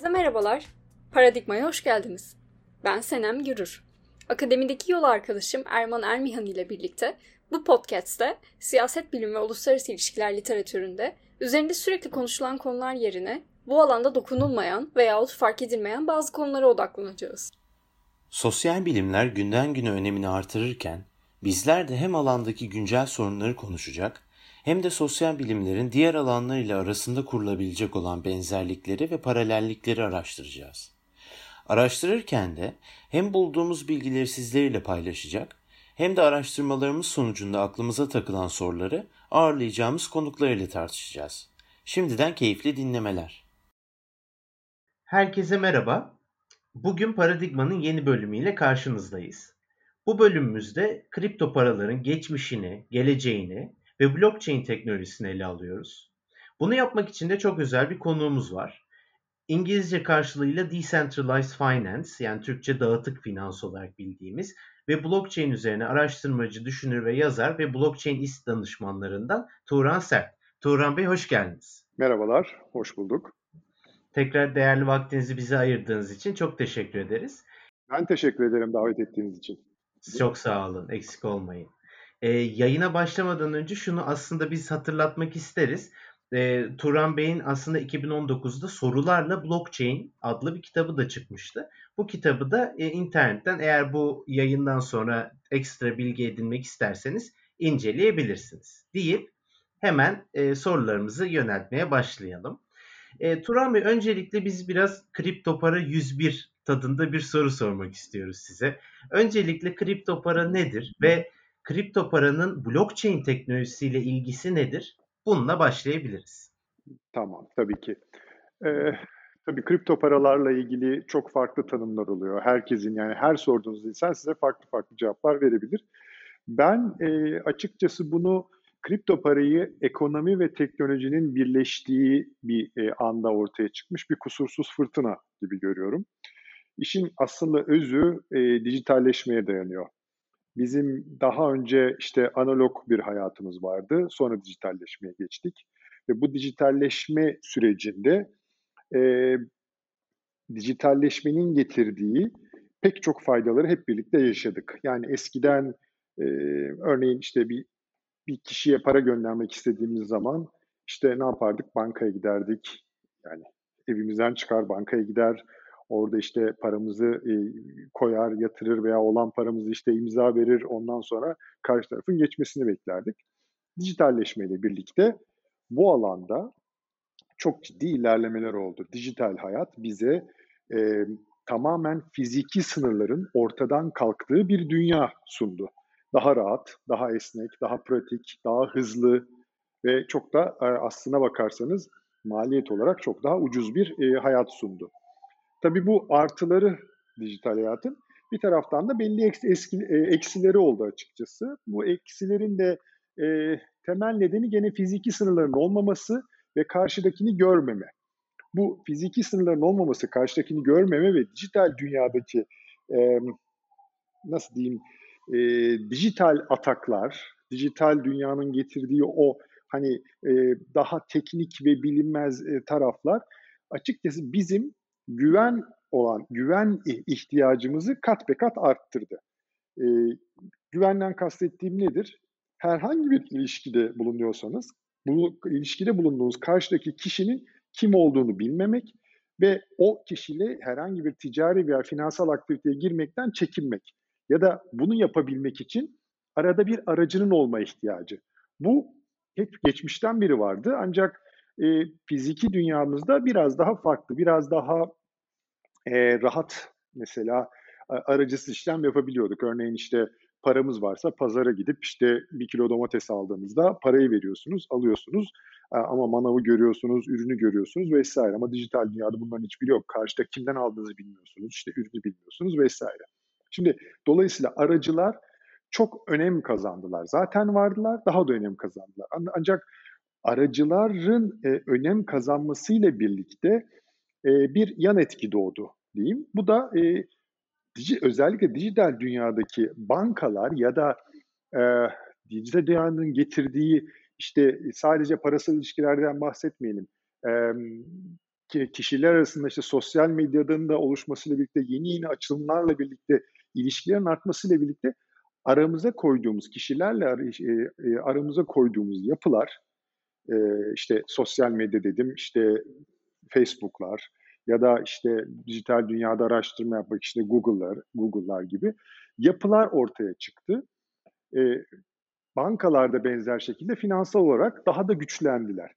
Herkese merhabalar. Paradigma'ya hoş geldiniz. Ben Senem Gürür. Akademideki yol arkadaşım Erman Ermihan ile birlikte bu podcast'te siyaset bilimi ve uluslararası ilişkiler literatüründe üzerinde sürekli konuşulan konular yerine bu alanda dokunulmayan veyahut fark edilmeyen bazı konulara odaklanacağız. Sosyal bilimler günden güne önemini artırırken bizler de hem alandaki güncel sorunları konuşacak hem de sosyal bilimlerin diğer alanlarıyla arasında kurulabilecek olan benzerlikleri ve paralellikleri araştıracağız. Araştırırken de hem bulduğumuz bilgileri sizlerle paylaşacak hem de araştırmalarımız sonucunda aklımıza takılan soruları ağırlayacağımız konuklar ile tartışacağız. Şimdiden keyifli dinlemeler. Herkese merhaba. Bugün Paradigma'nın yeni bölümüyle karşınızdayız. Bu bölümümüzde kripto paraların geçmişini, geleceğini ve blockchain teknolojisini ele alıyoruz. Bunu yapmak için de çok özel bir konuğumuz var. İngilizce karşılığıyla Decentralized Finance yani Türkçe dağıtık finans olarak bildiğimiz ve blockchain üzerine araştırmacı, düşünür ve yazar ve blockchain ist danışmanlarından Turan Sert. Turan Bey hoş geldiniz. Merhabalar, hoş bulduk. Tekrar değerli vaktinizi bize ayırdığınız için çok teşekkür ederiz. Ben teşekkür ederim davet ettiğiniz için. Çok sağ olun, eksik olmayın. Ee, yayına başlamadan önce şunu aslında biz hatırlatmak isteriz. Ee, Turan Bey'in aslında 2019'da Sorularla Blockchain adlı bir kitabı da çıkmıştı. Bu kitabı da e, internetten eğer bu yayından sonra ekstra bilgi edinmek isterseniz inceleyebilirsiniz. Deyip hemen e, sorularımızı yöneltmeye başlayalım. E, Turan Bey öncelikle biz biraz kripto para 101 tadında bir soru sormak istiyoruz size. Öncelikle kripto para nedir ve kripto paranın blockchain teknolojisiyle ilgisi nedir? Bununla başlayabiliriz. Tamam, tabii ki. Ee, tabii kripto paralarla ilgili çok farklı tanımlar oluyor. Herkesin yani her sorduğunuz insan size farklı farklı cevaplar verebilir. Ben e, açıkçası bunu kripto parayı ekonomi ve teknolojinin birleştiği bir e, anda ortaya çıkmış bir kusursuz fırtına gibi görüyorum. İşin aslında özü e, dijitalleşmeye dayanıyor. Bizim daha önce işte analog bir hayatımız vardı. Sonra dijitalleşmeye geçtik. Ve bu dijitalleşme sürecinde e, dijitalleşmenin getirdiği pek çok faydaları hep birlikte yaşadık. Yani eskiden e, örneğin işte bir bir kişiye para göndermek istediğimiz zaman işte ne yapardık? Bankaya giderdik. Yani evimizden çıkar bankaya gider. Orada işte paramızı e, koyar, yatırır veya olan paramızı işte imza verir. Ondan sonra karşı tarafın geçmesini beklerdik. Dijitalleşmeyle birlikte bu alanda çok ciddi ilerlemeler oldu. Dijital hayat bize e, tamamen fiziki sınırların ortadan kalktığı bir dünya sundu daha rahat, daha esnek, daha pratik, daha hızlı ve çok da e, aslına bakarsanız maliyet olarak çok daha ucuz bir e, hayat sundu. Tabii bu artıları dijital hayatın bir taraftan da belli eski, e, eksileri oldu açıkçası. Bu eksilerin de e, temel nedeni gene fiziki sınırların olmaması ve karşıdakini görmeme. Bu fiziki sınırların olmaması, karşıdakini görmeme ve dijital dünyadaki e, nasıl diyeyim e, dijital ataklar, dijital dünyanın getirdiği o hani e, daha teknik ve bilinmez e, taraflar açıkçası bizim güven olan güven ihtiyacımızı kat be kat arttırdı. E, güvenden kastettiğim nedir? Herhangi bir ilişkide bulunuyorsanız, bu ilişkide bulunduğunuz karşıdaki kişinin kim olduğunu bilmemek ve o kişiyle herhangi bir ticari veya finansal aktiviteye girmekten çekinmek ya da bunu yapabilmek için arada bir aracının olma ihtiyacı. Bu hep geçmişten biri vardı ancak e, fiziki dünyamızda biraz daha farklı, biraz daha e, rahat mesela aracısız işlem yapabiliyorduk. Örneğin işte paramız varsa pazara gidip işte bir kilo domates aldığınızda parayı veriyorsunuz, alıyorsunuz. Ama manavı görüyorsunuz, ürünü görüyorsunuz vesaire. Ama dijital dünyada bunların hiçbiri yok. Karşıda kimden aldığınızı bilmiyorsunuz, işte ürünü bilmiyorsunuz vesaire. Şimdi dolayısıyla aracılar çok önem kazandılar. Zaten vardılar, daha da önem kazandılar. Ancak aracıların e, önem kazanmasıyla birlikte e, bir yan etki doğdu diyeyim. Bu da e, dij, özellikle dijital dünyadaki bankalar ya da e, dijital dünyanın getirdiği işte sadece parasal ilişkilerden bahsetmeyelim. E, kişiler arasında işte sosyal medyanın da oluşmasıyla birlikte yeni yeni açılımlarla birlikte ilişkilerin artmasıyla birlikte aramıza koyduğumuz kişilerle e, aramıza koyduğumuz yapılar işte sosyal medya dedim işte Facebook'lar ya da işte dijital dünyada araştırma yapmak işte Google'lar, Google'lar gibi yapılar ortaya çıktı. E, bankalarda benzer şekilde finansal olarak daha da güçlendiler.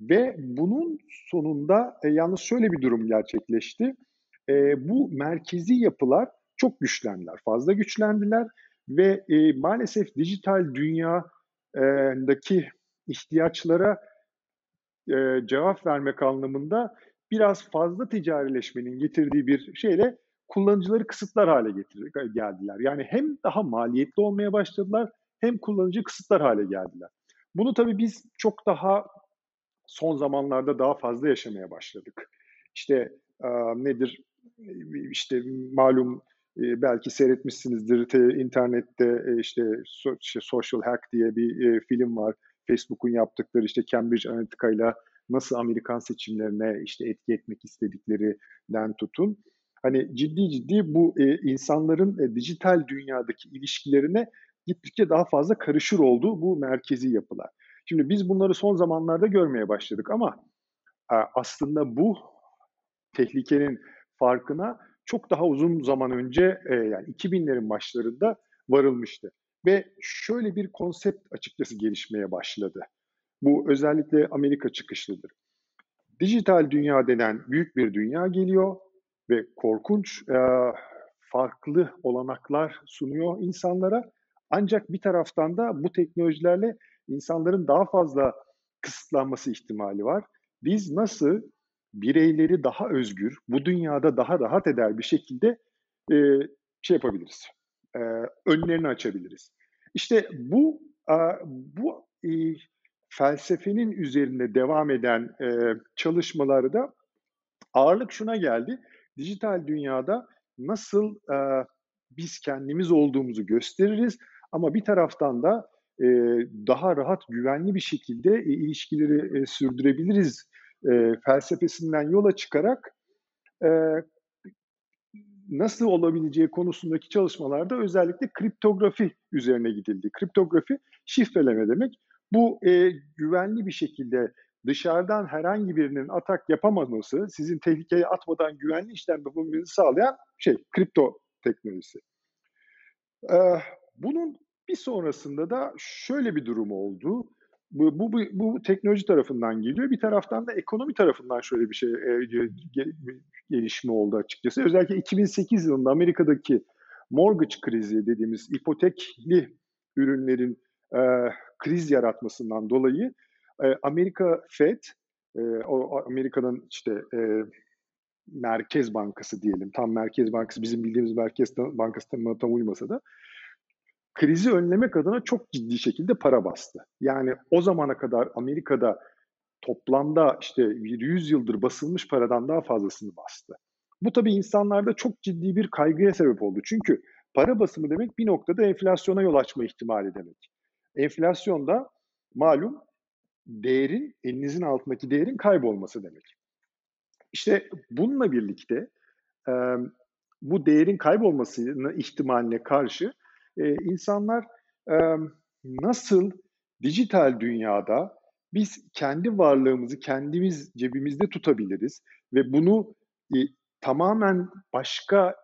Ve bunun sonunda e, yalnız şöyle bir durum gerçekleşti. E, bu merkezi yapılar çok güçlendiler, fazla güçlendiler ve e, maalesef dijital dünyadaki ihtiyaçlara e, cevap vermek anlamında biraz fazla ticarileşmenin getirdiği bir şeyle kullanıcıları kısıtlar hale getir geldiler. Yani hem daha maliyetli olmaya başladılar hem kullanıcı kısıtlar hale geldiler. Bunu tabii biz çok daha son zamanlarda daha fazla yaşamaya başladık. İşte e, nedir? İşte malum e, belki seyretmişsinizdir te, internette e, işte, so, işte Social Hack diye bir e, film var. Facebook'un yaptıkları işte Cambridge Analytica ile nasıl Amerikan seçimlerine işte etki etmek istediklerinden tutun. Hani ciddi ciddi bu e, insanların e, dijital dünyadaki ilişkilerine gittikçe daha fazla karışır olduğu bu merkezi yapılar. Şimdi biz bunları son zamanlarda görmeye başladık ama e, aslında bu tehlikenin farkına çok daha uzun zaman önce e, yani 2000'lerin başlarında varılmıştı. Ve şöyle bir konsept açıkçası gelişmeye başladı. Bu özellikle Amerika çıkışlıdır. Dijital dünya denen büyük bir dünya geliyor ve korkunç e, farklı olanaklar sunuyor insanlara. Ancak bir taraftan da bu teknolojilerle insanların daha fazla kısıtlanması ihtimali var. Biz nasıl bireyleri daha özgür, bu dünyada daha rahat eder bir şekilde e, şey yapabiliriz, e, önlerini açabiliriz. İşte bu e, bu e, felsefenin üzerinde devam eden e, çalışmaları da ağırlık şuna geldi. Dijital dünyada nasıl e, biz kendimiz olduğumuzu gösteririz ama bir taraftan da e, daha rahat, güvenli bir şekilde e, ilişkileri e, sürdürebiliriz e, felsefesinden yola çıkarak e, nasıl olabileceği konusundaki çalışmalarda özellikle kriptografi üzerine gidildi. Kriptografi şifreleme demek. Bu e, güvenli bir şekilde dışarıdan herhangi birinin atak yapamaması, sizin tehlikeye atmadan güvenli işlem yapabilmenizi sağlayan şey, kripto teknolojisi. Ee, bunun bir sonrasında da şöyle bir durum oldu. Bu, bu, bu, bu teknoloji tarafından geliyor. Bir taraftan da ekonomi tarafından şöyle bir şey e, gelişme oldu açıkçası. Özellikle 2008 yılında Amerika'daki mortgage krizi dediğimiz ipotekli ürünlerin e, kriz yaratmasından dolayı e, Amerika Fed, e, o Amerika'nın işte e, Merkez Bankası diyelim, tam Merkez Bankası bizim bildiğimiz Merkez Bankası tanımına tam uymasa da krizi önlemek adına çok ciddi şekilde para bastı. Yani o zamana kadar Amerika'da toplamda işte 100 yıldır basılmış paradan daha fazlasını bastı. Bu tabii insanlarda çok ciddi bir kaygıya sebep oldu. Çünkü para basımı demek bir noktada enflasyona yol açma ihtimali demek. Enflasyonda malum değerin, elinizin altındaki değerin kaybolması demek. İşte bununla birlikte bu değerin kaybolmasının ihtimaline karşı e, insanlar e, nasıl dijital dünyada biz kendi varlığımızı kendimiz cebimizde tutabiliriz ve bunu e, tamamen başka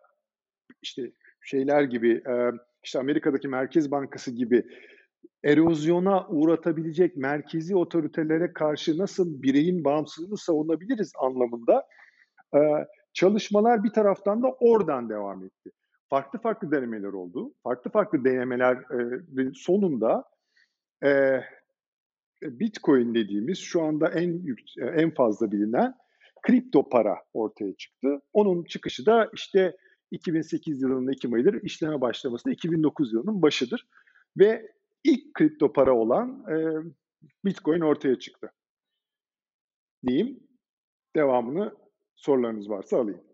işte şeyler gibi e, işte Amerika'daki Merkez Bankası gibi erozyona uğratabilecek merkezi otoritelere karşı nasıl bireyin bağımsızlığını savunabiliriz anlamında e, çalışmalar bir taraftan da oradan devam etti. Farklı farklı denemeler oldu. Farklı farklı denemeler e, sonunda e, Bitcoin dediğimiz şu anda en en fazla bilinen kripto para ortaya çıktı. Onun çıkışı da işte 2008 yılının Ekim ayıdır, işleme başlaması da 2009 yılının başıdır. Ve ilk kripto para olan e, Bitcoin ortaya çıktı. Diyeyim. Devamını sorularınız varsa alayım.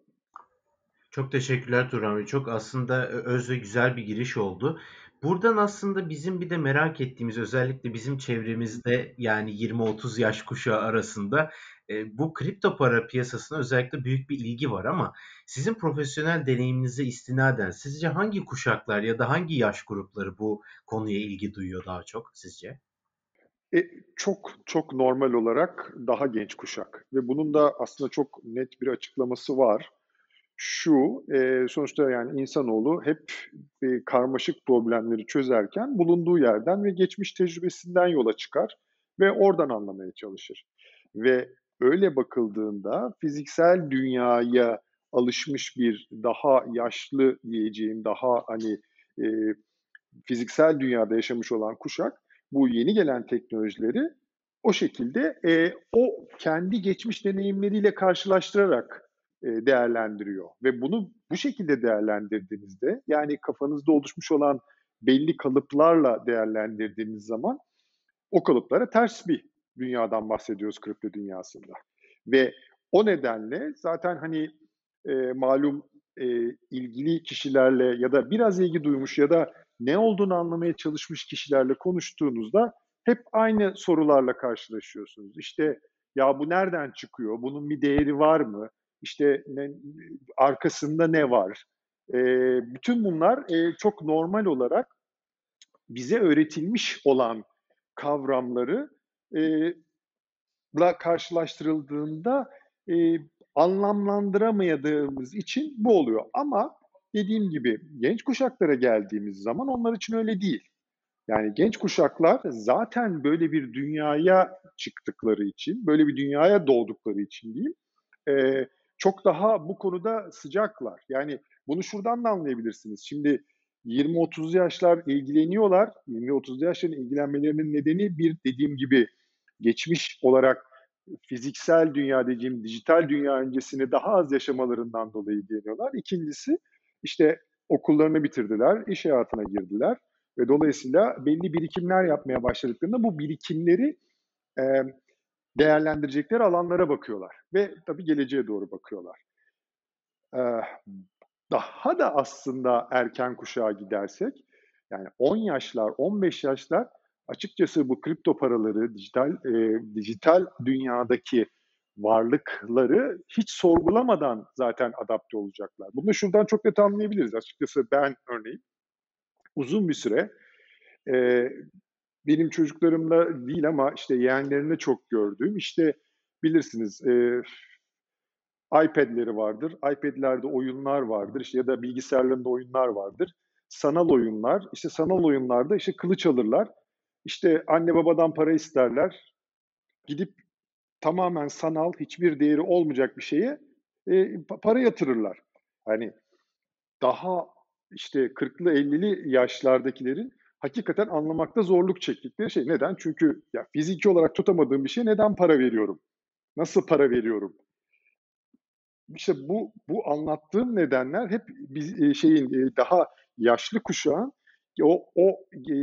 Çok teşekkürler Turan Bey. Çok aslında öz ve güzel bir giriş oldu. Buradan aslında bizim bir de merak ettiğimiz özellikle bizim çevremizde yani 20-30 yaş kuşağı arasında e, bu kripto para piyasasına özellikle büyük bir ilgi var ama sizin profesyonel deneyiminize istinaden sizce hangi kuşaklar ya da hangi yaş grupları bu konuya ilgi duyuyor daha çok sizce? E, çok çok normal olarak daha genç kuşak ve bunun da aslında çok net bir açıklaması var. Şu, e, sonuçta yani insanoğlu hep e, karmaşık problemleri çözerken bulunduğu yerden ve geçmiş tecrübesinden yola çıkar ve oradan anlamaya çalışır. Ve öyle bakıldığında fiziksel dünyaya alışmış bir daha yaşlı diyeceğim, daha hani e, fiziksel dünyada yaşamış olan kuşak bu yeni gelen teknolojileri o şekilde e, o kendi geçmiş deneyimleriyle karşılaştırarak değerlendiriyor. Ve bunu bu şekilde değerlendirdiğinizde yani kafanızda oluşmuş olan belli kalıplarla değerlendirdiğiniz zaman o kalıplara ters bir dünyadan bahsediyoruz kripto dünyasında. Ve o nedenle zaten hani e, malum e, ilgili kişilerle ya da biraz ilgi duymuş ya da ne olduğunu anlamaya çalışmış kişilerle konuştuğunuzda hep aynı sorularla karşılaşıyorsunuz. İşte ya bu nereden çıkıyor? Bunun bir değeri var mı? İşte ne, arkasında ne var? E, bütün bunlar e, çok normal olarak bize öğretilmiş olan kavramları e, la karşılaştırıldığında e, anlamlandıramayadığımız için bu oluyor. Ama dediğim gibi genç kuşaklara geldiğimiz zaman onlar için öyle değil. Yani genç kuşaklar zaten böyle bir dünyaya çıktıkları için, böyle bir dünyaya doğdukları için diyeyim, e, çok daha bu konuda sıcaklar. Yani bunu şuradan da anlayabilirsiniz. Şimdi 20-30 yaşlar ilgileniyorlar. 20-30 yaşların ilgilenmelerinin nedeni bir dediğim gibi geçmiş olarak fiziksel dünya dediğim dijital dünya öncesini daha az yaşamalarından dolayı ilgileniyorlar. İkincisi işte okullarını bitirdiler, iş hayatına girdiler ve dolayısıyla belli birikimler yapmaya başladıklarında bu birikimleri e, değerlendirecekleri alanlara bakıyorlar ve tabii geleceğe doğru bakıyorlar. E, daha da aslında erken kuşağa gidersek yani 10 yaşlar, 15 yaşlar açıkçası bu kripto paraları, dijital e, dijital dünyadaki varlıkları hiç sorgulamadan zaten adapte olacaklar. Bunu şuradan çok net anlayabiliriz. Açıkçası ben örneğin uzun bir süre e, benim çocuklarımla değil ama işte yeğenlerinde çok gördüğüm işte bilirsiniz e, iPad'leri vardır. iPad'lerde oyunlar vardır işte ya da bilgisayarlarında oyunlar vardır. Sanal oyunlar, işte sanal oyunlarda işte kılıç alırlar. İşte anne babadan para isterler. Gidip tamamen sanal, hiçbir değeri olmayacak bir şeye e, para yatırırlar. Hani daha işte 40'lı 50'li yaşlardakilerin hakikaten anlamakta zorluk çektikleri şey. Neden? Çünkü ya fiziki olarak tutamadığım bir şey neden para veriyorum? Nasıl para veriyorum? İşte bu bu anlattığım nedenler hep biz e, şeyin e, daha yaşlı kuşağın o o e,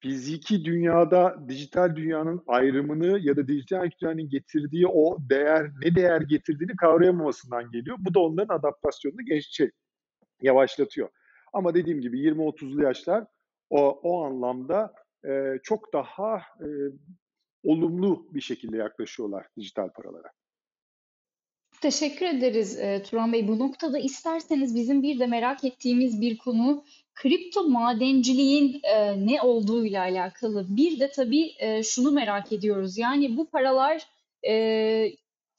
fiziki dünyada dijital dünyanın ayrımını ya da dijital dünyanın getirdiği o değer ne değer getirdiğini kavrayamamasından geliyor. Bu da onların adaptasyonunu genç şey, yavaşlatıyor. Ama dediğim gibi 20-30'lu yaşlar o, o anlamda e, çok daha e, olumlu bir şekilde yaklaşıyorlar dijital paralara. Teşekkür ederiz e, Turan Bey. Bu noktada isterseniz bizim bir de merak ettiğimiz bir konu kripto madenciliğin e, ne olduğuyla alakalı. Bir de tabii e, şunu merak ediyoruz. Yani bu paralar e,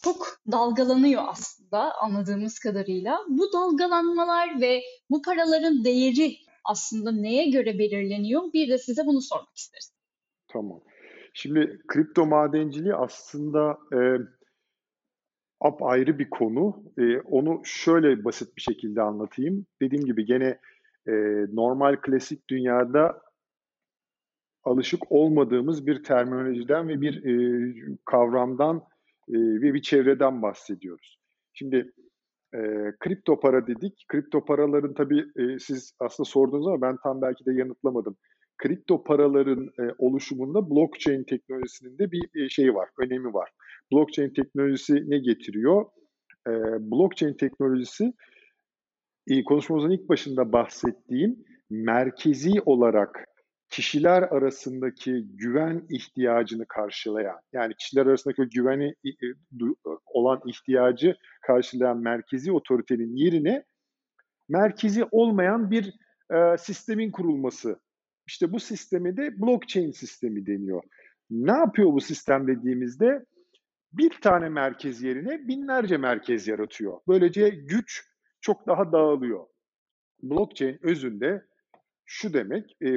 çok dalgalanıyor aslında anladığımız kadarıyla. Bu dalgalanmalar ve bu paraların değeri aslında neye göre belirleniyor? Bir de size bunu sormak isteriz. Tamam. Şimdi kripto madenciliği aslında e, ayrı bir konu. E, onu şöyle basit bir şekilde anlatayım. Dediğim gibi gene e, normal klasik dünyada alışık olmadığımız bir terminolojiden ve bir e, kavramdan e, ve bir çevreden bahsediyoruz. Şimdi e, kripto para dedik. Kripto paraların tabii e, siz aslında sordunuz ama ben tam belki de yanıtlamadım. Kripto paraların e, oluşumunda blockchain teknolojisinin de bir e, şeyi var, önemi var. Blockchain teknolojisi ne getiriyor? E, blockchain teknolojisi e, konuşmamızın ilk başında bahsettiğim merkezi olarak kişiler arasındaki güven ihtiyacını karşılayan, yani kişiler arasındaki güveni olan ihtiyacı karşılayan merkezi otoritenin yerine merkezi olmayan bir e, sistemin kurulması. İşte bu sistemi de blockchain sistemi deniyor. Ne yapıyor bu sistem dediğimizde? Bir tane merkez yerine binlerce merkez yaratıyor. Böylece güç çok daha dağılıyor. Blockchain özünde şu demek, e,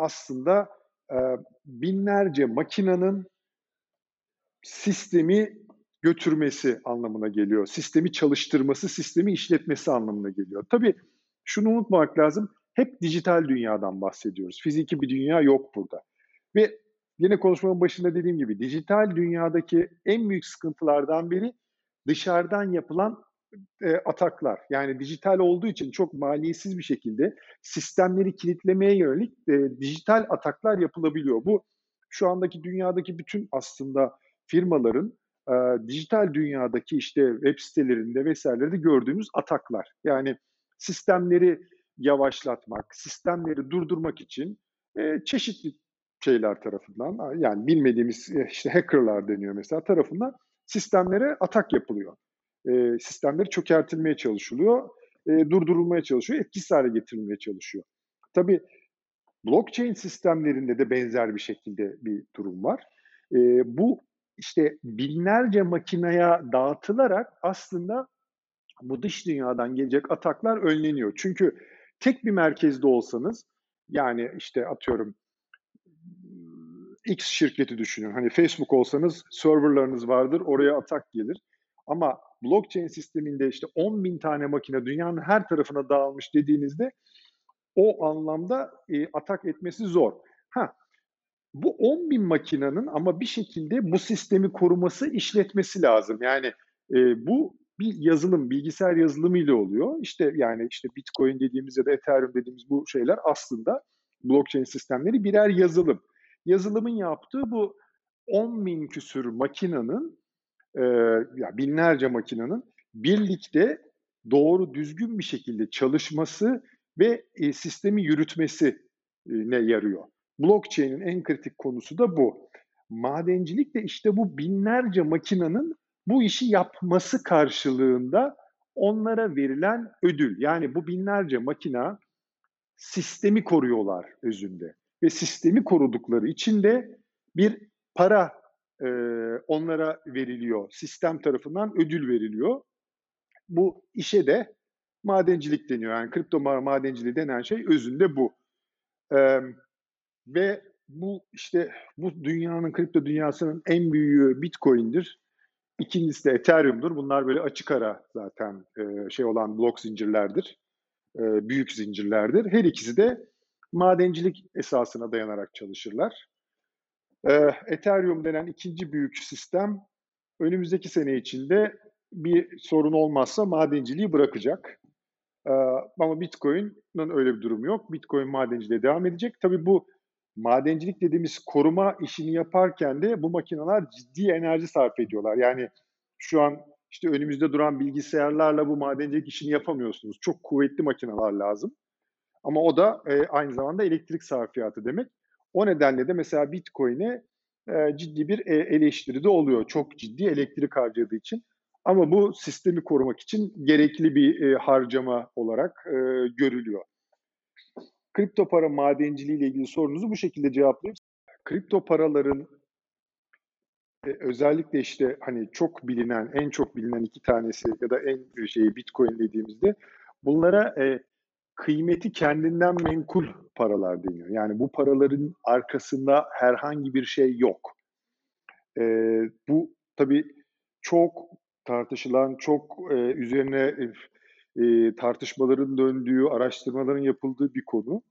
aslında e, binlerce makinenin sistemi götürmesi anlamına geliyor. Sistemi çalıştırması, sistemi işletmesi anlamına geliyor. Tabii şunu unutmamak lazım. Hep dijital dünyadan bahsediyoruz. Fiziki bir dünya yok burada. Ve yine konuşmanın başında dediğim gibi dijital dünyadaki en büyük sıkıntılardan biri dışarıdan yapılan e, ataklar. Yani dijital olduğu için çok maliyetsiz bir şekilde sistemleri kilitlemeye yönelik e, dijital ataklar yapılabiliyor. Bu şu andaki dünyadaki bütün aslında firmaların e, dijital dünyadaki işte web sitelerinde vesairelerde gördüğümüz ataklar. Yani sistemleri yavaşlatmak, sistemleri durdurmak için e, çeşitli şeyler tarafından yani bilmediğimiz e, işte hackerlar deniyor mesela tarafından sistemlere atak yapılıyor. E, sistemleri çökertilmeye çalışılıyor, e, durdurulmaya çalışıyor, etkisiz hale getirilmeye çalışıyor. Tabii blockchain sistemlerinde de benzer bir şekilde bir durum var. E, bu işte binlerce makineye dağıtılarak aslında bu dış dünyadan gelecek ataklar önleniyor. Çünkü tek bir merkezde olsanız yani işte atıyorum X şirketi düşünün. Hani Facebook olsanız serverlarınız vardır, oraya atak gelir. Ama blockchain sisteminde işte 10 bin tane makine dünyanın her tarafına dağılmış dediğinizde o anlamda e, atak etmesi zor. Ha, bu 10 bin makinenin ama bir şekilde bu sistemi koruması, işletmesi lazım. Yani e, bu bir yazılım, bilgisayar yazılımı ile oluyor. İşte yani işte Bitcoin dediğimiz ya da Ethereum dediğimiz bu şeyler aslında blockchain sistemleri birer yazılım. Yazılımın yaptığı bu 10 bin küsür makinenin, e, ya binlerce makinenin birlikte doğru düzgün bir şekilde çalışması ve e, sistemi yürütmesi ne yarıyor. Blockchain'in en kritik konusu da bu. Madencilik de işte bu binlerce makinenin bu işi yapması karşılığında onlara verilen ödül. Yani bu binlerce makina sistemi koruyorlar özünde. Ve sistemi korudukları için de bir para e, onlara veriliyor. Sistem tarafından ödül veriliyor. Bu işe de madencilik deniyor. Yani kripto madenciliği denen şey özünde bu. E, ve bu işte bu dünyanın kripto dünyasının en büyüğü Bitcoin'dir. İkincisi de Ethereum'dur. Bunlar böyle açık ara zaten e, şey olan blok zincirlerdir. E, büyük zincirlerdir. Her ikisi de madencilik esasına dayanarak çalışırlar. E, Ethereum denen ikinci büyük sistem önümüzdeki sene içinde bir sorun olmazsa madenciliği bırakacak. E, ama Bitcoin'in öyle bir durumu yok. Bitcoin madenciliğe devam edecek. Tabii bu madencilik dediğimiz koruma işini yaparken de bu makineler ciddi enerji sarf ediyorlar. Yani şu an işte önümüzde duran bilgisayarlarla bu madencilik işini yapamıyorsunuz. Çok kuvvetli makineler lazım. Ama o da e, aynı zamanda elektrik sarfiyatı demek. O nedenle de mesela Bitcoin'e e, ciddi bir e, eleştiri de oluyor. Çok ciddi elektrik harcadığı için. Ama bu sistemi korumak için gerekli bir e, harcama olarak e, görülüyor kripto para madenciliği ile ilgili sorunuzu bu şekilde cevaplayayım. Kripto paraların e, özellikle işte hani çok bilinen, en çok bilinen iki tanesi ya da en şeyi Bitcoin dediğimizde bunlara e, kıymeti kendinden menkul paralar deniyor. Yani bu paraların arkasında herhangi bir şey yok. E, bu tabii çok tartışılan, çok e, üzerine e, tartışmaların döndüğü, araştırmaların yapıldığı bir konu.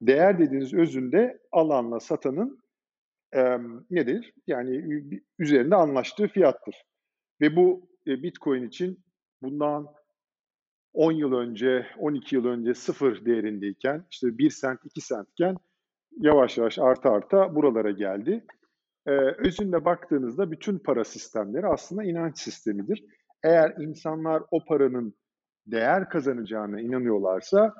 Değer dediğiniz özünde alanla satanın e, nedir? Yani üzerinde anlaştığı fiyattır. Ve bu e, Bitcoin için bundan 10 yıl önce, 12 yıl önce sıfır değerindeyken, işte 1 sent, 2 sentken yavaş yavaş arta arta buralara geldi. Ee, özünde baktığınızda bütün para sistemleri aslında inanç sistemidir. Eğer insanlar o paranın değer kazanacağına inanıyorlarsa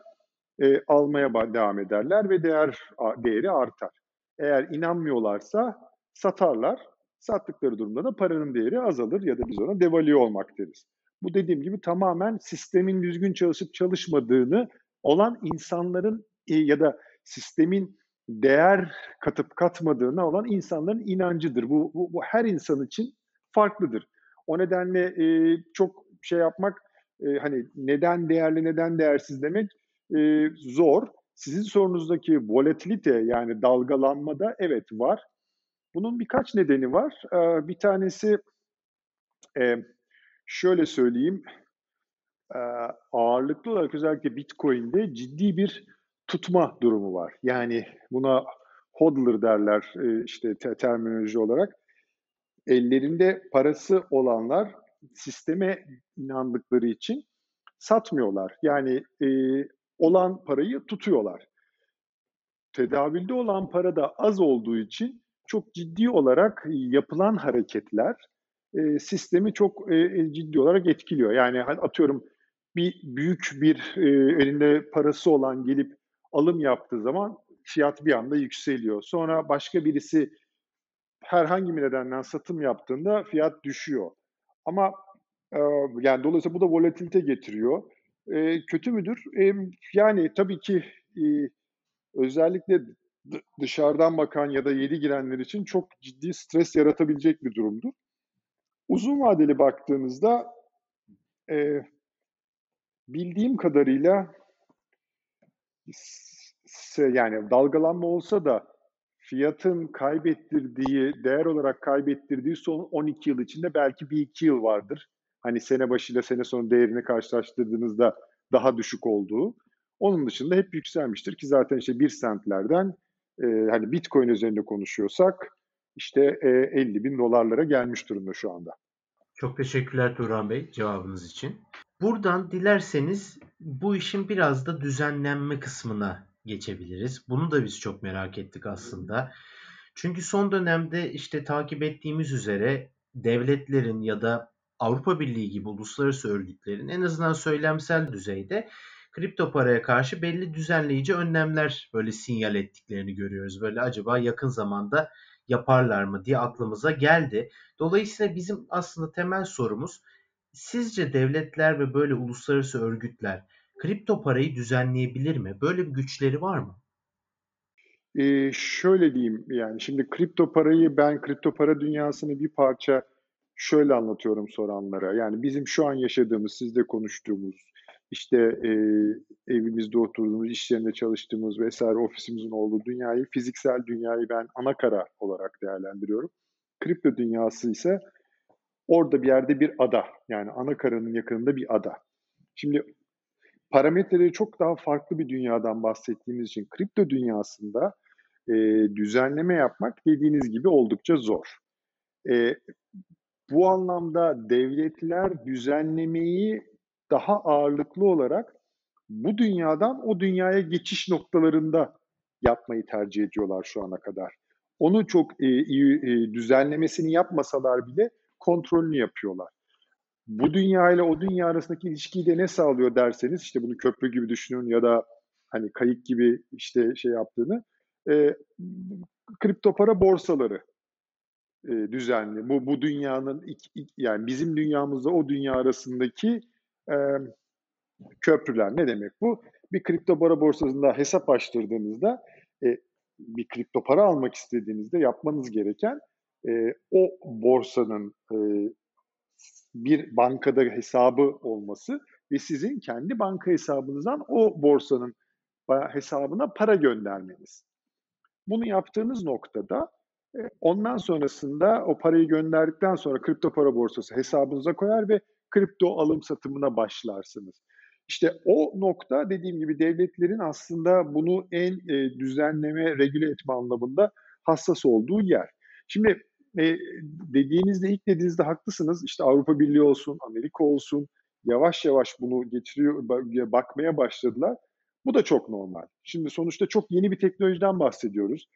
e, almaya devam ederler ve değer değeri artar. Eğer inanmıyorlarsa satarlar. Sattıkları durumda da paranın değeri azalır ya da biz ona devalüe olmak deriz. Bu dediğim gibi tamamen sistemin düzgün çalışıp çalışmadığını olan insanların e, ya da sistemin değer katıp katmadığına olan insanların inancıdır. Bu, bu, bu her insan için farklıdır. O nedenle e, çok şey yapmak e, hani neden değerli neden değersiz demek e, zor. Sizin sorunuzdaki volatilite yani dalgalanmada evet var. Bunun birkaç nedeni var. E, bir tanesi e, şöyle söyleyeyim ağırlıklı olarak özellikle Bitcoin'de ciddi bir tutma durumu var. Yani buna hodler derler işte te- terminoloji olarak. Ellerinde parası olanlar sisteme inandıkları için satmıyorlar. Yani e, olan parayı tutuyorlar. Tedavülde olan para da az olduğu için çok ciddi olarak yapılan hareketler e, sistemi çok e, ciddi olarak etkiliyor. Yani atıyorum bir büyük bir e, elinde parası olan gelip alım yaptığı zaman fiyat bir anda yükseliyor. Sonra başka birisi herhangi bir nedenden satım yaptığında fiyat düşüyor. Ama e, yani dolayısıyla bu da volatilite getiriyor. E, kötü müdür? E, yani tabii ki e, özellikle dışarıdan bakan ya da yeni girenler için çok ciddi stres yaratabilecek bir durumdur. Uzun vadeli baktığınızda e, bildiğim kadarıyla yani dalgalanma olsa da fiyatın kaybettirdiği, değer olarak kaybettirdiği son 12 yıl içinde belki bir iki yıl vardır. Hani sene başıyla sene sonu değerini karşılaştırdığınızda daha düşük olduğu. Onun dışında hep yükselmiştir ki zaten işte bir sentlerden e, hani Bitcoin üzerinde konuşuyorsak işte e, 50 bin dolarlara gelmiş durumda şu anda. Çok teşekkürler Turan Bey cevabınız için. Buradan dilerseniz bu işin biraz da düzenlenme kısmına geçebiliriz. Bunu da biz çok merak ettik aslında. Çünkü son dönemde işte takip ettiğimiz üzere devletlerin ya da Avrupa Birliği gibi uluslararası örgütlerin en azından söylemsel düzeyde kripto paraya karşı belli düzenleyici önlemler böyle sinyal ettiklerini görüyoruz. Böyle acaba yakın zamanda yaparlar mı diye aklımıza geldi. Dolayısıyla bizim aslında temel sorumuz sizce devletler ve böyle uluslararası örgütler kripto parayı düzenleyebilir mi? Böyle bir güçleri var mı? Ee, şöyle diyeyim yani şimdi kripto parayı ben kripto para dünyasını bir parça şöyle anlatıyorum soranlara. Yani bizim şu an yaşadığımız, sizle konuştuğumuz, işte e, evimizde oturduğumuz, iş yerinde çalıştığımız vesaire ofisimizin olduğu dünyayı, fiziksel dünyayı ben ana kara olarak değerlendiriyorum. Kripto dünyası ise orada bir yerde bir ada. Yani ana karanın yakınında bir ada. Şimdi parametreleri çok daha farklı bir dünyadan bahsettiğimiz için kripto dünyasında e, düzenleme yapmak dediğiniz gibi oldukça zor. E, bu anlamda devletler düzenlemeyi daha ağırlıklı olarak bu dünyadan o dünyaya geçiş noktalarında yapmayı tercih ediyorlar şu ana kadar. Onu çok e, iyi e, düzenlemesini yapmasalar bile kontrolünü yapıyorlar. Bu dünya ile o dünya arasındaki ilişkiyi de ne sağlıyor derseniz işte bunu köprü gibi düşünün ya da hani kayık gibi işte şey yaptığını e, kripto para borsaları e, düzenli. Bu bu dünyanın ilk, ilk, yani bizim dünyamızla o dünya arasındaki e, köprüler ne demek bu? Bir kripto para borsasında hesap açtırdığınızda e, bir kripto para almak istediğinizde yapmanız gereken e, o borsanın e, bir bankada hesabı olması ve sizin kendi banka hesabınızdan o borsanın hesabına para göndermeniz. Bunu yaptığınız noktada e, ondan sonrasında o parayı gönderdikten sonra kripto para borsası hesabınıza koyar ve kripto alım satımına başlarsınız. İşte o nokta dediğim gibi devletlerin aslında bunu en e, düzenleme, regüle etme anlamında hassas olduğu yer. Şimdi e, dediğinizde ilk dediğinizde haklısınız. İşte Avrupa Birliği olsun, Amerika olsun yavaş yavaş bunu getiriyor, bakmaya başladılar. Bu da çok normal. Şimdi sonuçta çok yeni bir teknolojiden bahsediyoruz.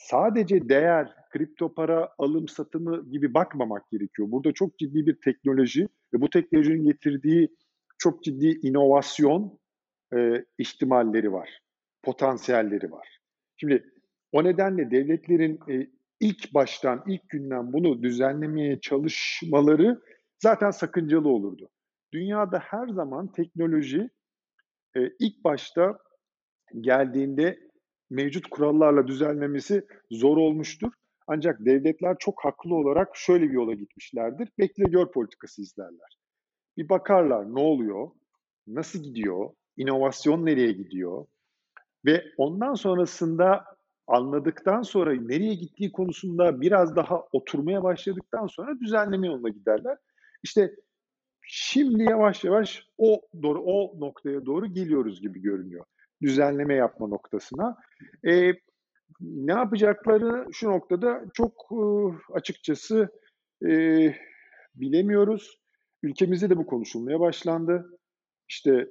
Sadece değer, kripto para alım satımı gibi bakmamak gerekiyor. Burada çok ciddi bir teknoloji ve bu teknolojinin getirdiği çok ciddi inovasyon e, ihtimalleri var, potansiyelleri var. Şimdi o nedenle devletlerin e, ilk baştan, ilk günden bunu düzenlemeye çalışmaları zaten sakıncalı olurdu. Dünyada her zaman teknoloji e, ilk başta geldiğinde mevcut kurallarla düzenlemesi zor olmuştur. Ancak devletler çok haklı olarak şöyle bir yola gitmişlerdir. Bekle gör politikası izlerler. Bir bakarlar ne oluyor, nasıl gidiyor, inovasyon nereye gidiyor ve ondan sonrasında anladıktan sonra nereye gittiği konusunda biraz daha oturmaya başladıktan sonra düzenleme yoluna giderler. İşte şimdi yavaş yavaş o doğru o noktaya doğru geliyoruz gibi görünüyor. Düzenleme yapma noktasına. E, ne yapacakları şu noktada çok e, açıkçası e, bilemiyoruz. Ülkemizde de bu konuşulmaya başlandı. İşte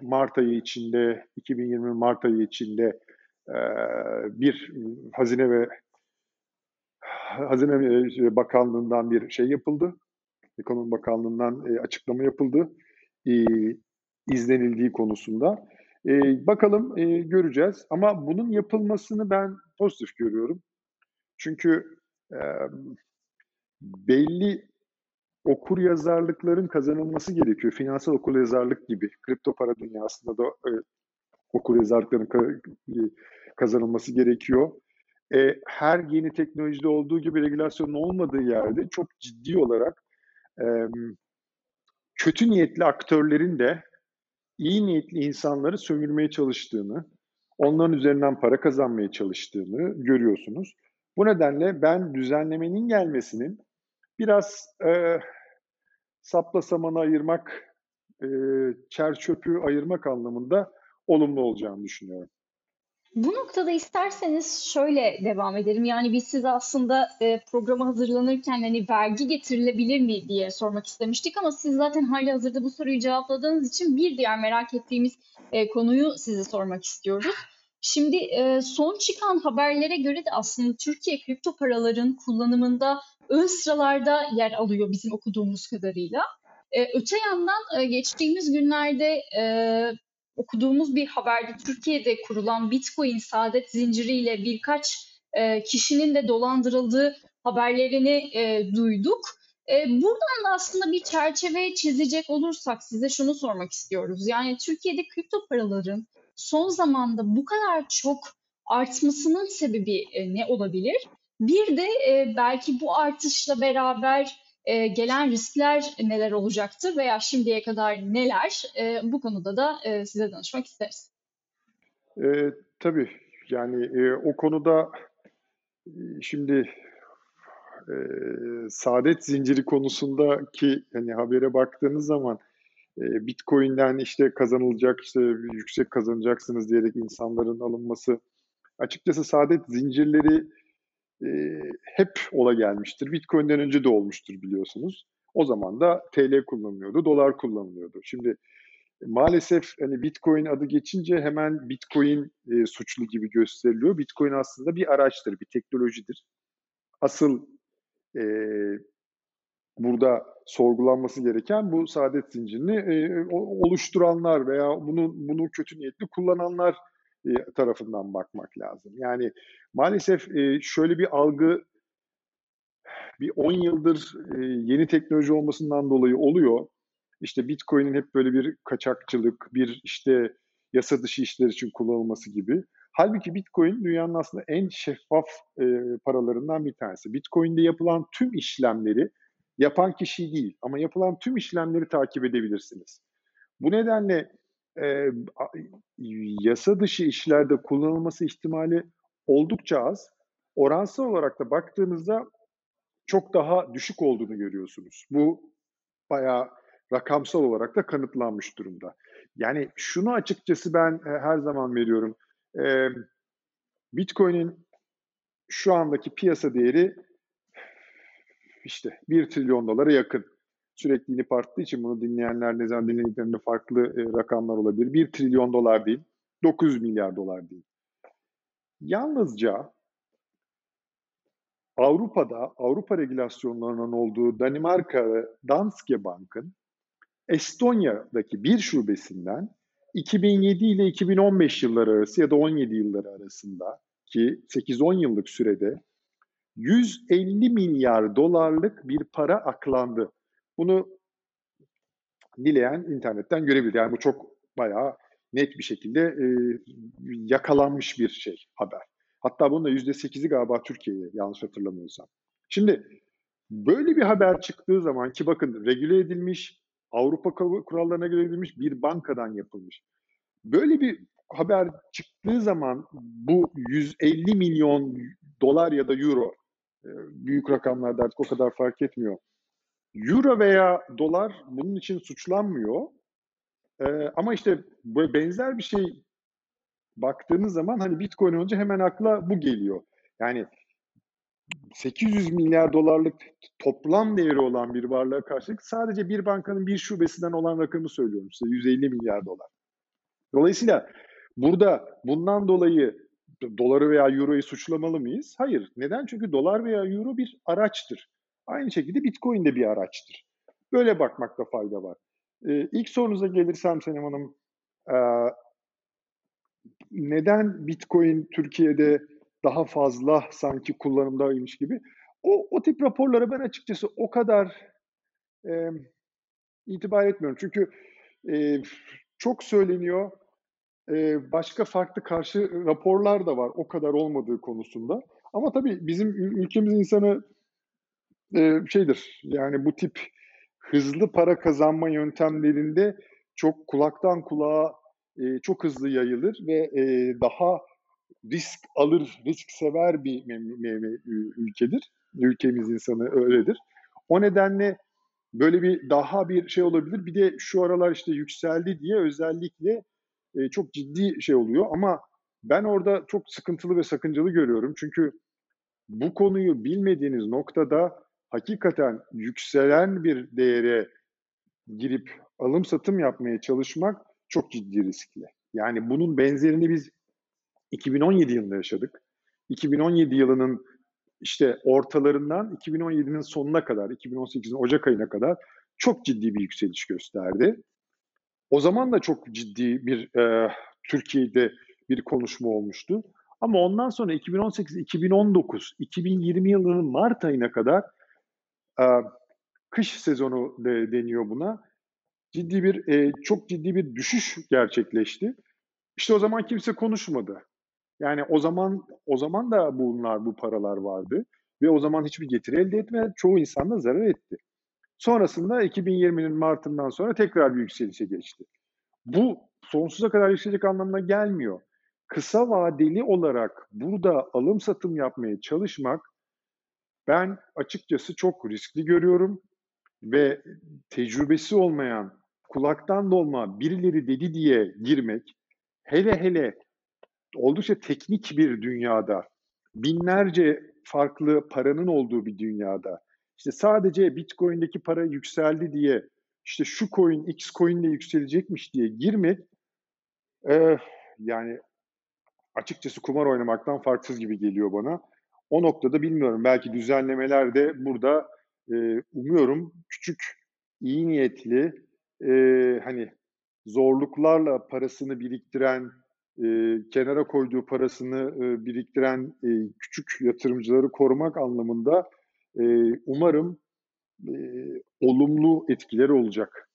Mart ayı içinde, 2020 Mart ayı içinde e, bir Hazine ve Hazine Bakanlığı'ndan bir şey yapıldı. Ekonomi Bakanlığı'ndan açıklama yapıldı. izlenildiği konusunda. Bakalım göreceğiz. Ama bunun yapılmasını ben pozitif görüyorum. Çünkü belli okur yazarlıkların kazanılması gerekiyor. Finansal okur yazarlık gibi. Kripto para dünyasında da e, okur yazarlıkların kazanılması gerekiyor. E, her yeni teknolojide olduğu gibi regülasyonun olmadığı yerde çok ciddi olarak e, kötü niyetli aktörlerin de iyi niyetli insanları sömürmeye çalıştığını, onların üzerinden para kazanmaya çalıştığını görüyorsunuz. Bu nedenle ben düzenlemenin gelmesinin biraz e, sapla samanı ayırmak, e, çer çöpü ayırmak anlamında olumlu olacağını düşünüyorum. Bu noktada isterseniz şöyle devam edelim. Yani biz size aslında e, programa hazırlanırken hani vergi getirilebilir mi diye sormak istemiştik ama siz zaten hali hazırda bu soruyu cevapladığınız için bir diğer merak ettiğimiz e, konuyu size sormak istiyoruz. Şimdi e, son çıkan haberlere göre de aslında Türkiye kripto paraların kullanımında ön sıralarda yer alıyor bizim okuduğumuz kadarıyla. E, öte yandan e, geçtiğimiz günlerde e, okuduğumuz bir haberde Türkiye'de kurulan Bitcoin saadet zinciriyle birkaç e, kişinin de dolandırıldığı haberlerini e, duyduk. E, buradan da aslında bir çerçeve çizecek olursak size şunu sormak istiyoruz. Yani Türkiye'de kripto paraların son zamanda bu kadar çok artmasının sebebi e, ne olabilir? Bir de e, belki bu artışla beraber e, gelen riskler neler olacaktır veya şimdiye kadar neler? E, bu konuda da e, size danışmak isteriz. E, tabii yani e, o konuda e, şimdi e, saadet zinciri konusundaki hani habere baktığınız zaman e, Bitcoin'den işte kazanılacak işte yüksek kazanacaksınız diyerek insanların alınması açıkçası saadet zincirleri e, hep ola gelmiştir. Bitcoin'den önce de olmuştur biliyorsunuz. O zaman da TL kullanılıyordu, dolar kullanılıyordu. Şimdi e, maalesef hani Bitcoin adı geçince hemen Bitcoin e, suçlu gibi gösteriliyor. Bitcoin aslında bir araçtır, bir teknolojidir. Asıl e, burada sorgulanması gereken bu saadet zincirini e, oluşturanlar veya bunu bunu kötü niyetli kullananlar tarafından bakmak lazım. Yani maalesef e, şöyle bir algı bir 10 yıldır e, yeni teknoloji olmasından dolayı oluyor. İşte Bitcoin'in hep böyle bir kaçakçılık, bir işte yasa dışı işler için kullanılması gibi. Halbuki Bitcoin dünyanın aslında en şeffaf e, paralarından bir tanesi. Bitcoin'de yapılan tüm işlemleri yapan kişi değil ama yapılan tüm işlemleri takip edebilirsiniz. Bu nedenle e, yasa dışı işlerde kullanılması ihtimali oldukça az. Oransal olarak da baktığınızda çok daha düşük olduğunu görüyorsunuz. Bu bayağı rakamsal olarak da kanıtlanmış durumda. Yani şunu açıkçası ben her zaman veriyorum. E, Bitcoin'in şu andaki piyasa değeri işte 1 trilyon dolara yakın sürekli inip arttığı için bunu dinleyenler ne zaman dinlediklerinde farklı e, rakamlar olabilir. 1 trilyon dolar değil, 900 milyar dolar değil. Yalnızca Avrupa'da Avrupa regülasyonlarının olduğu Danimarka Danske Bank'ın Estonya'daki bir şubesinden 2007 ile 2015 yılları arası ya da 17 yılları arasında ki 8-10 yıllık sürede 150 milyar dolarlık bir para aklandı. Bunu dileyen internetten görebilir. Yani bu çok bayağı net bir şekilde e, yakalanmış bir şey haber. Hatta bunun da %8'i galiba Türkiye'ye yanlış hatırlamıyorsam. Şimdi böyle bir haber çıktığı zaman ki bakın regüle edilmiş, Avrupa kurallarına göre edilmiş bir bankadan yapılmış. Böyle bir haber çıktığı zaman bu 150 milyon dolar ya da euro büyük rakamlarda artık o kadar fark etmiyor. Euro veya dolar bunun için suçlanmıyor. Ee, ama işte benzer bir şey baktığınız zaman hani Bitcoin önce hemen akla bu geliyor. Yani 800 milyar dolarlık toplam değeri olan bir varlığa karşılık sadece bir bankanın bir şubesinden olan rakamı söylüyorum size 150 milyar dolar. Dolayısıyla burada bundan dolayı doları veya euroyu suçlamalı mıyız? Hayır. Neden? Çünkü dolar veya euro bir araçtır. Aynı şekilde Bitcoin de bir araçtır. Böyle bakmakta fayda var. Ee, ilk sorunuza gelirsem Senem Hanım, e, neden Bitcoin Türkiye'de daha fazla sanki kullanımdaymış gibi? O, o tip raporlara ben açıkçası o kadar e, itibar etmiyorum. Çünkü e, çok söyleniyor, e, başka farklı karşı raporlar da var o kadar olmadığı konusunda. Ama tabii bizim ülkemiz insanı e, şeydir, yani bu tip hızlı para kazanma yöntemlerinde çok kulaktan kulağa e, çok hızlı yayılır ve e, daha risk alır, risk sever bir ülkedir. Ülkemiz insanı öyledir. O nedenle böyle bir daha bir şey olabilir. Bir de şu aralar işte yükseldi diye özellikle e, çok ciddi şey oluyor ama ben orada çok sıkıntılı ve sakıncalı görüyorum. Çünkü bu konuyu bilmediğiniz noktada hakikaten yükselen bir değere girip alım satım yapmaya çalışmak çok ciddi riskli. Yani bunun benzerini biz 2017 yılında yaşadık. 2017 yılının işte ortalarından 2017'nin sonuna kadar, 2018'in Ocak ayına kadar çok ciddi bir yükseliş gösterdi. O zaman da çok ciddi bir e, Türkiye'de bir konuşma olmuştu. Ama ondan sonra 2018, 2019, 2020 yılının Mart ayına kadar kış sezonu de, deniyor buna. Ciddi bir, çok ciddi bir düşüş gerçekleşti. İşte o zaman kimse konuşmadı. Yani o zaman o zaman da bunlar bu paralar vardı ve o zaman hiçbir getiri elde etmedi. Çoğu insan da zarar etti. Sonrasında 2020'nin Mart'ından sonra tekrar bir yükselişe geçti. Bu sonsuza kadar yükselecek anlamına gelmiyor. Kısa vadeli olarak burada alım satım yapmaya çalışmak ben açıkçası çok riskli görüyorum ve tecrübesi olmayan, kulaktan dolma birileri dedi diye girmek, hele hele oldukça teknik bir dünyada, binlerce farklı paranın olduğu bir dünyada, işte sadece Bitcoin'deki para yükseldi diye, işte şu coin, X coin de yükselecekmiş diye girmek, e, yani açıkçası kumar oynamaktan farksız gibi geliyor bana. O noktada bilmiyorum. Belki düzenlemeler de burada e, umuyorum küçük, iyi niyetli, e, hani zorluklarla parasını biriktiren, e, kenara koyduğu parasını e, biriktiren e, küçük yatırımcıları korumak anlamında e, umarım e, olumlu etkileri olacak.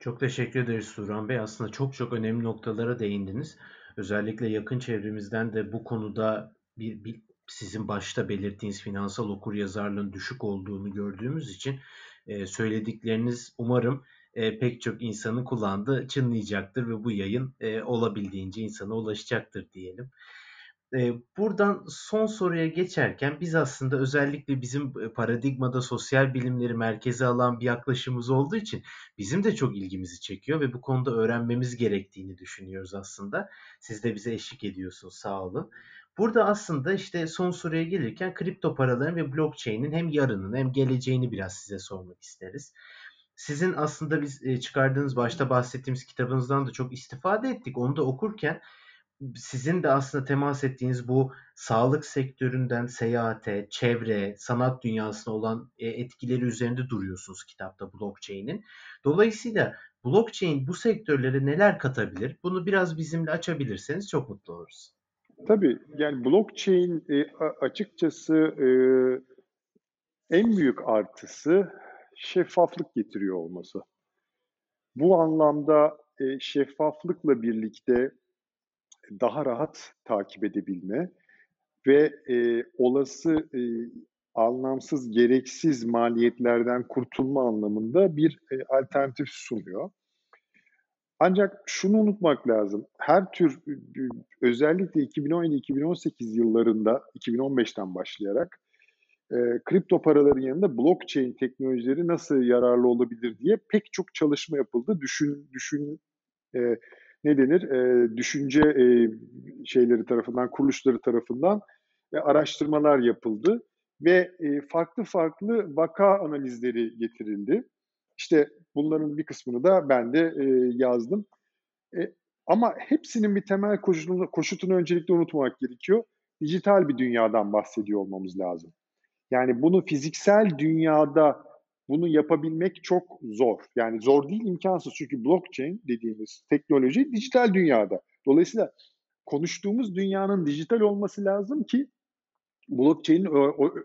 Çok teşekkür ederiz Turan Bey. Aslında çok çok önemli noktalara değindiniz. Özellikle yakın çevremizden de bu konuda bir, bir sizin başta belirttiğiniz finansal okur yazarlığın düşük olduğunu gördüğümüz için e, söyledikleriniz umarım e, pek çok insanın kullandığı çınlayacaktır ve bu yayın e, olabildiğince insana ulaşacaktır diyelim. E, buradan son soruya geçerken biz aslında özellikle bizim paradigmada sosyal bilimleri merkeze alan bir yaklaşımımız olduğu için bizim de çok ilgimizi çekiyor ve bu konuda öğrenmemiz gerektiğini düşünüyoruz aslında. Siz de bize eşlik ediyorsunuz sağ olun. Burada aslında işte son soruya gelirken kripto paraların ve blockchain'in hem yarının hem geleceğini biraz size sormak isteriz. Sizin aslında biz çıkardığınız başta bahsettiğimiz kitabınızdan da çok istifade ettik. Onu da okurken sizin de aslında temas ettiğiniz bu sağlık sektöründen seyahate, çevre, sanat dünyasına olan e, etkileri üzerinde duruyorsunuz kitapta blockchain'in. Dolayısıyla blockchain bu sektörlere neler katabilir? Bunu biraz bizimle açabilirseniz çok mutlu oluruz. Tabii yani blockchain e, açıkçası e, en büyük artısı şeffaflık getiriyor olması. Bu anlamda e, şeffaflıkla birlikte daha rahat takip edebilme ve e, olası e, anlamsız, gereksiz maliyetlerden kurtulma anlamında bir e, alternatif sunuyor. Ancak şunu unutmak lazım. Her tür özellikle 2017-2018 yıllarında 2015'ten başlayarak e, kripto paraların yanında blockchain teknolojileri nasıl yararlı olabilir diye pek çok çalışma yapıldı. Düşün düşün e, ne denir? E, düşünce e, şeyleri tarafından, kuruluşları tarafından e, araştırmalar yapıldı ve e, farklı farklı vaka analizleri getirildi. İşte bunların bir kısmını da ben de e, yazdım. E, ama hepsinin bir temel koşutunu, koşutunu öncelikle unutmamak gerekiyor. Dijital bir dünyadan bahsediyor olmamız lazım. Yani bunu fiziksel dünyada bunu yapabilmek çok zor. Yani zor değil, imkansız. Çünkü blockchain dediğimiz teknoloji dijital dünyada. Dolayısıyla konuştuğumuz dünyanın dijital olması lazım ki blockchain'in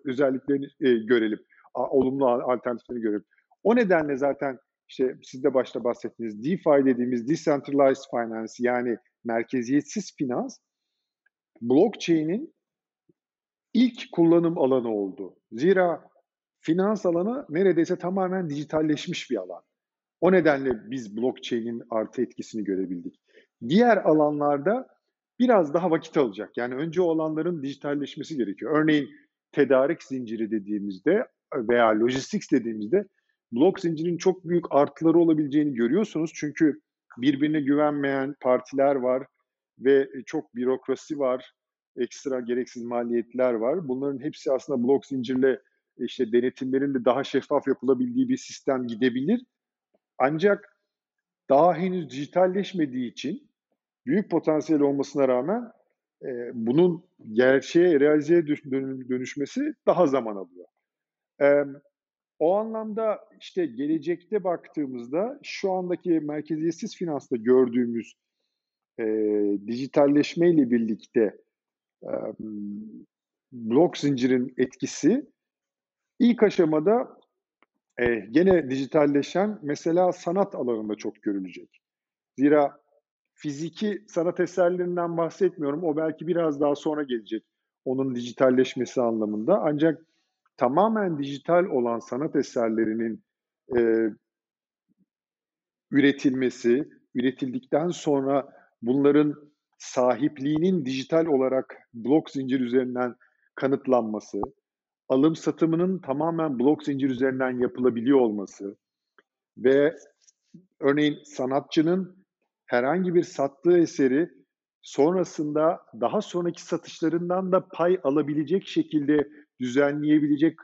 özelliklerini görelim. Olumlu alternatiflerini görelim. O nedenle zaten işte siz de başta bahsettiğiniz DeFi dediğimiz Decentralized Finance yani merkeziyetsiz finans blockchain'in ilk kullanım alanı oldu. Zira finans alanı neredeyse tamamen dijitalleşmiş bir alan. O nedenle biz blockchain'in artı etkisini görebildik. Diğer alanlarda biraz daha vakit alacak. Yani önce o alanların dijitalleşmesi gerekiyor. Örneğin tedarik zinciri dediğimizde veya logistics dediğimizde blok zincirinin çok büyük artıları olabileceğini görüyorsunuz. Çünkü birbirine güvenmeyen partiler var ve çok bürokrasi var, ekstra gereksiz maliyetler var. Bunların hepsi aslında blok zincirle işte denetimlerin de daha şeffaf yapılabildiği bir sistem gidebilir. Ancak daha henüz dijitalleşmediği için büyük potansiyel olmasına rağmen e, bunun gerçeğe, realizeye dönüşmesi daha zaman alıyor. E, o anlamda işte gelecekte baktığımızda şu andaki merkeziyetsiz finansta gördüğümüz e, dijitalleşme ile birlikte e, blok zincirin etkisi İlk aşamada e, gene dijitalleşen mesela sanat alanında çok görülecek. Zira fiziki sanat eserlerinden bahsetmiyorum. O belki biraz daha sonra gelecek onun dijitalleşmesi anlamında. Ancak tamamen dijital olan sanat eserlerinin e, üretilmesi, üretildikten sonra bunların sahipliğinin dijital olarak blok zincir üzerinden kanıtlanması, alım satımının tamamen blok zincir üzerinden yapılabiliyor olması ve örneğin sanatçının herhangi bir sattığı eseri sonrasında daha sonraki satışlarından da pay alabilecek şekilde düzenleyebilecek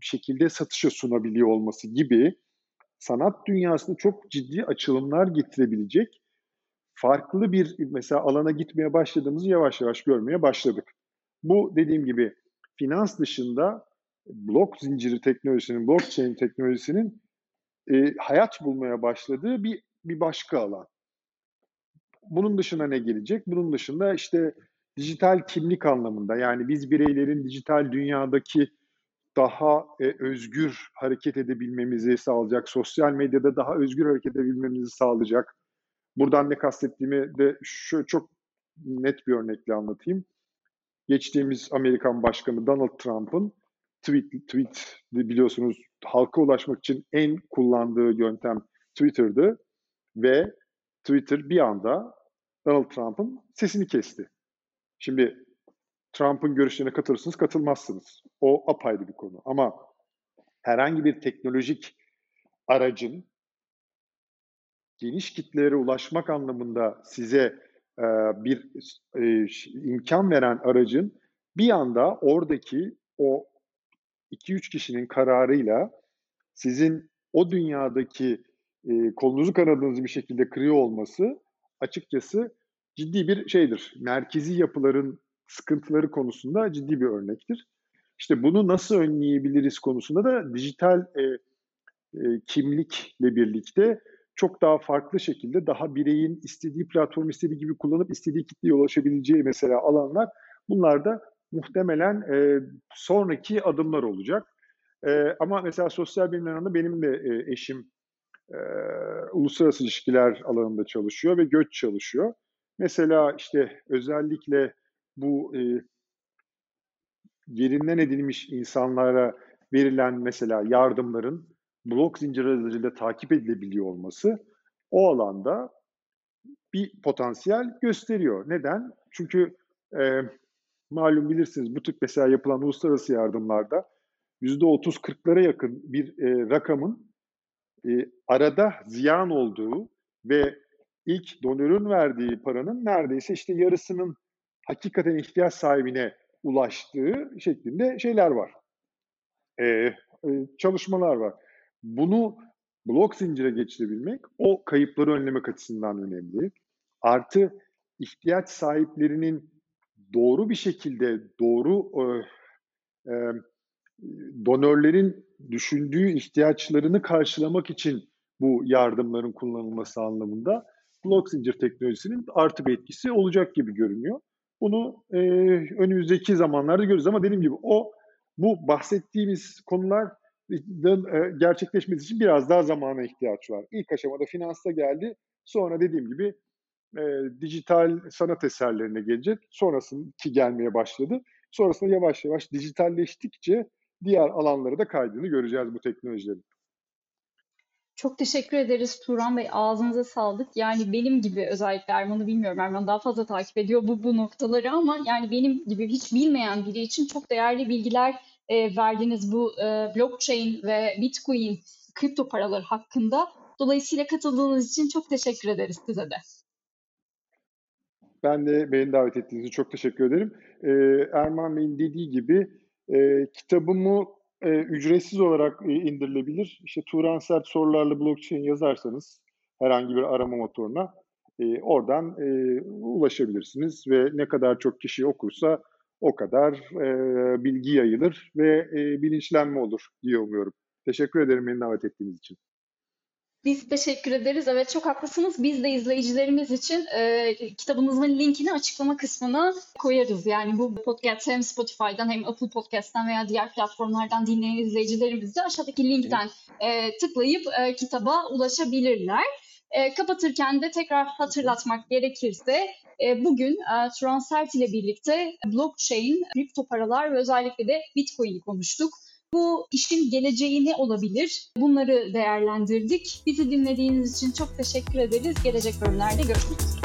şekilde satışa sunabiliyor olması gibi sanat dünyasında çok ciddi açılımlar getirebilecek farklı bir mesela alana gitmeye başladığımızı yavaş yavaş görmeye başladık. Bu dediğim gibi finans dışında blok zinciri teknolojisinin, blockchain teknolojisinin e, hayat bulmaya başladığı bir bir başka alan. Bunun dışında ne gelecek? Bunun dışında işte dijital kimlik anlamında yani biz bireylerin dijital dünyadaki daha e, özgür hareket edebilmemizi sağlayacak, sosyal medyada daha özgür hareket edebilmemizi sağlayacak. Buradan ne kastettiğimi de şu çok net bir örnekle anlatayım geçtiğimiz Amerikan Başkanı Donald Trump'ın tweet, tweet biliyorsunuz halka ulaşmak için en kullandığı yöntem Twitter'dı ve Twitter bir anda Donald Trump'ın sesini kesti. Şimdi Trump'ın görüşlerine katılırsınız, katılmazsınız. O apayrı bir konu. Ama herhangi bir teknolojik aracın geniş kitlelere ulaşmak anlamında size e, bir e, imkan veren aracın bir anda oradaki o 2-3 kişinin kararıyla sizin o dünyadaki e, kolunuzu kanadınızı bir şekilde kırıyor olması açıkçası ciddi bir şeydir. Merkezi yapıların sıkıntıları konusunda ciddi bir örnektir. İşte bunu nasıl önleyebiliriz konusunda da dijital e, e, kimlikle birlikte çok daha farklı şekilde daha bireyin istediği platform istediği gibi kullanıp istediği kitleye ulaşabileceği mesela alanlar bunlar da muhtemelen e, sonraki adımlar olacak. E, ama mesela sosyal bilimler alanında benim de e, eşim e, uluslararası ilişkiler alanında çalışıyor ve göç çalışıyor. Mesela işte özellikle bu e, yerinden edilmiş insanlara verilen mesela yardımların blok zinciri aracılığıyla takip edilebiliyor olması o alanda bir potansiyel gösteriyor. Neden? Çünkü e, malum bilirsiniz bu tip mesela yapılan uluslararası yardımlarda %30-40'lara yakın bir e, rakamın e, arada ziyan olduğu ve ilk donörün verdiği paranın neredeyse işte yarısının hakikaten ihtiyaç sahibine ulaştığı şeklinde şeyler var. E, e, çalışmalar var. Bunu blok zincire geçirebilmek o kayıpları önlemek açısından önemli. Artı ihtiyaç sahiplerinin doğru bir şekilde doğru e, e, donörlerin düşündüğü ihtiyaçlarını karşılamak için bu yardımların kullanılması anlamında blok zincir teknolojisinin artı bir etkisi olacak gibi görünüyor. Bunu e, önümüzdeki zamanlarda görürüz ama dediğim gibi o bu bahsettiğimiz konular e, gerçekleşmesi için biraz daha zamana ihtiyaç var. İlk aşamada finansta geldi. Sonra dediğim gibi e, dijital sanat eserlerine gelecek. Sonrasındaki gelmeye başladı. Sonrasında yavaş yavaş dijitalleştikçe diğer alanlara da kaydığını göreceğiz bu teknolojilerin. Çok teşekkür ederiz Turan Bey. Ağzınıza sağlık. Yani benim gibi özellikle Erman'ı bilmiyorum. Erman daha fazla takip ediyor bu, bu noktaları ama yani benim gibi hiç bilmeyen biri için çok değerli bilgiler e, verdiğiniz bu e, blockchain ve bitcoin kripto paralar hakkında. Dolayısıyla katıldığınız için çok teşekkür ederiz size de. Ben de beni davet ettiğiniz için çok teşekkür ederim. Ee, Erman Bey'in dediği gibi e, kitabımı e, ücretsiz olarak e, indirilebilir. İşte Turan Sert sorularla blockchain yazarsanız herhangi bir arama motoruna e, oradan e, ulaşabilirsiniz ve ne kadar çok kişi okursa o kadar e, bilgi yayılır ve e, bilinçlenme olur diye umuyorum. Teşekkür ederim beni davet ettiğiniz için. Biz teşekkür ederiz. Evet çok haklısınız. Biz de izleyicilerimiz için e, kitabınızın linkini açıklama kısmına koyarız. Yani bu podcast hem Spotify'dan hem Apple Podcast'tan veya diğer platformlardan dinleyen izleyicilerimiz de aşağıdaki linkten e, tıklayıp e, kitaba ulaşabilirler. E, kapatırken de tekrar hatırlatmak gerekirse e, bugün e, Transert ile birlikte blockchain, kripto paralar ve özellikle de Bitcoin'i konuştuk. Bu işin geleceği ne olabilir? Bunları değerlendirdik. Bizi dinlediğiniz için çok teşekkür ederiz. Gelecek bölümlerde görüşmek üzere.